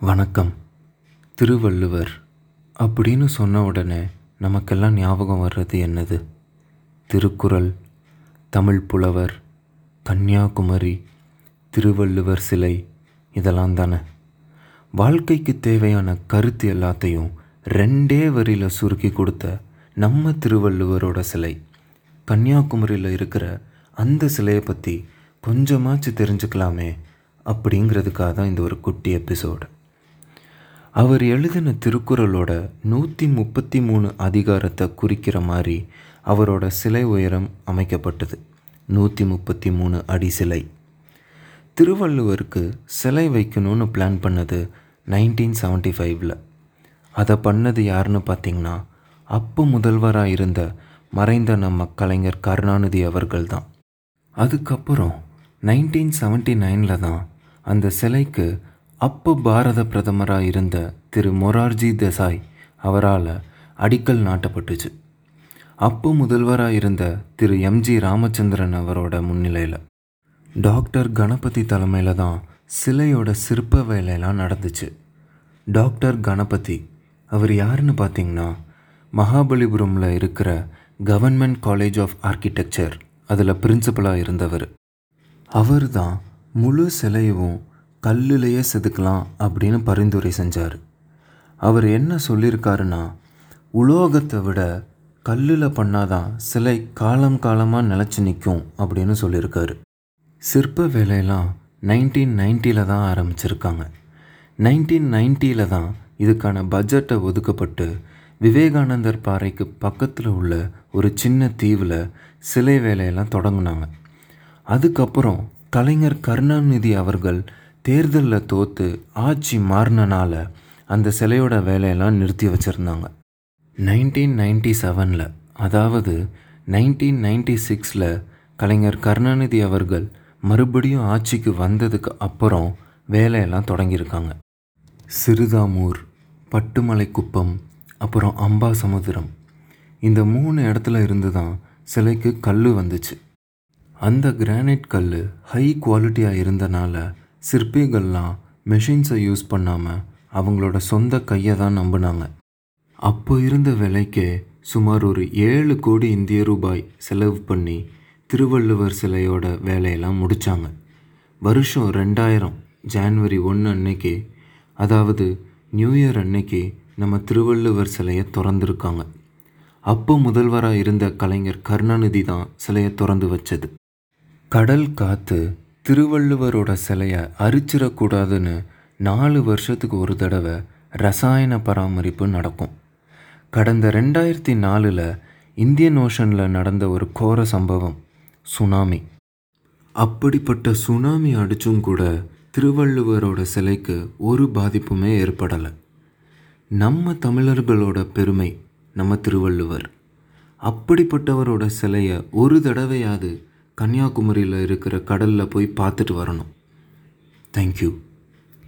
வணக்கம். திருவள்ளுவர் அப்படின்னு சொன்ன உடனே நமக்கெல்லாம் ஞாபகம் வர்றது என்னது? திருக்குறள் தமிழ் புலவர் கன்னியாகுமரி திருவள்ளுவர் சிலை இதெல்லாம் தானே. வாழ்க்கைக்கு தேவையான கருத்து எல்லாத்தையும் ரெண்டே வரியில் சுருக்கி கொடுத்த நம்ம திருவள்ளுவரோட சிலை. கன்னியாகுமரியில் இருக்கிற அந்த சிலையை பற்றி கொஞ்சமாச்சு தெரிஞ்சுக்கலாமே அப்படிங்கிறதுக்காக தான் இந்த ஒரு குட்டி எபிசோடு. அவர் எழுதின திருக்குறளோட நூற்றி முப்பத்தி மூணு அதிகாரத்தை குறிக்கிற மாதிரி அவரோட சிலை உயரம் அமைக்கப்பட்டது. நூற்றி முப்பத்தி மூணு அடி சிலை. திருவள்ளுவருக்கு சிலை வைக்கணும்னு பிளான் பண்ணது நைன்டீன் செவன்ட்டி ஃபைவ்ல அதை பண்ணது யாருன்னு பார்த்தீங்கன்னா அப்போ முதல்வராக இருந்த மறைந்த நம்ம கலைஞர் கருணாநிதி அவர்கள் தான். அதுக்கப்புறம் நைன்டீன் செவன்ட்டி நைனில் தான் அந்த சிலைக்கு அப்போ பாரத பிரதமராக இருந்த திரு மொரார்ஜி தேசாய் அவரால் அடிக்கல் நாட்டப்பட்டுச்சு. அப்போ முதல்வராக இருந்த திரு எம்ஜி ராமச்சந்திரன் அவரோட முன்னிலையில். டாக்டர் கணபதி தலைமையில் தான் சிலையோட சிற்ப வேலையெல்லாம் நடந்துச்சு. டாக்டர் கணபதி அவர் யாருன்னு பார்த்தீங்கன்னா மகாபலிபுரமில் இருக்கிற கவர்மெண்ட் காலேஜ் ஆஃப் ஆர்கிடெக்சர் அதில் பிரின்சிபலாக இருந்தவர். அவர் தான் முழு சிலையவும் கல்லுலேயே செதுக்கலாம் அப்படின்னு பரிந்துரை செஞ்சார். அவர் என்ன சொல்லியிருக்காருன்னா உலோகத்தை விட கல்லில் பண்ணாதான் சிலை காலம் காலமாக நிலச்சி நிற்கும் அப்படின்னு சொல்லியிருக்காரு சிற்ப வேலையெல்லாம் நைன்டீன் நைன்ட்டியில் தான் ஆரம்பிச்சிருக்காங்க. நைன்டீன் நைன்ட்டியில் தான் இதுக்கான பட்ஜெட்டை ஒதுக்கப்பட்டு விவேகானந்தர் பாறைக்கு பக்கத்தில் உள்ள ஒரு சின்ன தீவில் சிலை வேலையெல்லாம் தொடங்கினாங்க. அதுக்கப்புறம் கலைஞர் கருணாநிதி அவர்கள் தேர்தலில் தோற்று ஆட்சி மாறினனால அந்த சிலையோட வேலையெல்லாம் நிறுத்தி வச்சுருந்தாங்க. நைன்டீன் நைன்டி செவனில் அதாவது நைன்டீன் நைன்டி சிக்ஸில் கலைஞர் கருணாநிதி அவர்கள் மறுபடியும் ஆட்சிக்கு வந்ததுக்கு அப்புறம் வேலையெல்லாம் தொடங்கியிருக்காங்க. சிறுதாமூர் பட்டுமலைக்குப்பம் அப்புறம் அம்பாசமுத்திரம் இந்த மூணு இடத்துல இருந்து தான் சிலைக்கு கல் வந்துச்சு. அந்த கிரானைட் கல் ஹை குவாலிட்டியாக இருந்தனால சிற்பிகள்லாம் மெஷின்ஸை யூஸ் பண்ணாமல் அவங்களோட சொந்த கையை தான் நம்பினாங்க. அப்போ இருந்த விலைக்கே சுமார் ஒரு ஏழு கோடி இந்திய ரூபாய் செலவு பண்ணி திருவள்ளுவர் சிலையோட வேலையெல்லாம் முடித்தாங்க வருஷம் ரெண்டாயிரம் ஜான்வரி ஒன்று அன்னைக்கு அதாவது நியூ இயர் அன்னைக்கு நம்ம திருவள்ளுவர் சிலையை திறந்துருக்காங்க. அப்போ முதல்வராக இருந்த கலைஞர் கருணாநிதி தான் சிலையை திறந்து வச்சது. கடல் காற்று திருவள்ளுவரோட சிலையை அரிச்சிடக்கூடாதுன்னு நாலு வருஷத்துக்கு ஒரு தடவை ரசாயன பராமரிப்பு நடக்கும். கடந்த ரெண்டாயிரத்தி நாலில் இந்தியன் ஓஷனில் நடந்த ஒரு கோர சம்பவம் சுனாமி. அப்படிப்பட்ட சுனாமி அடிச்சும் கூட திருவள்ளுவரோட சிலைக்கு ஒரு பாதிப்புமே ஏற்படலை. நம்ம தமிழர்களோட பெருமை நம்ம திருவள்ளுவர். அப்படிப்பட்டவரோட சிலையை ஒரு தடவையாவது கன்னியாகுமரியில் இருக்கிற கடலில் போய் பார்த்துட்டு வரணும். தேங்க்யூ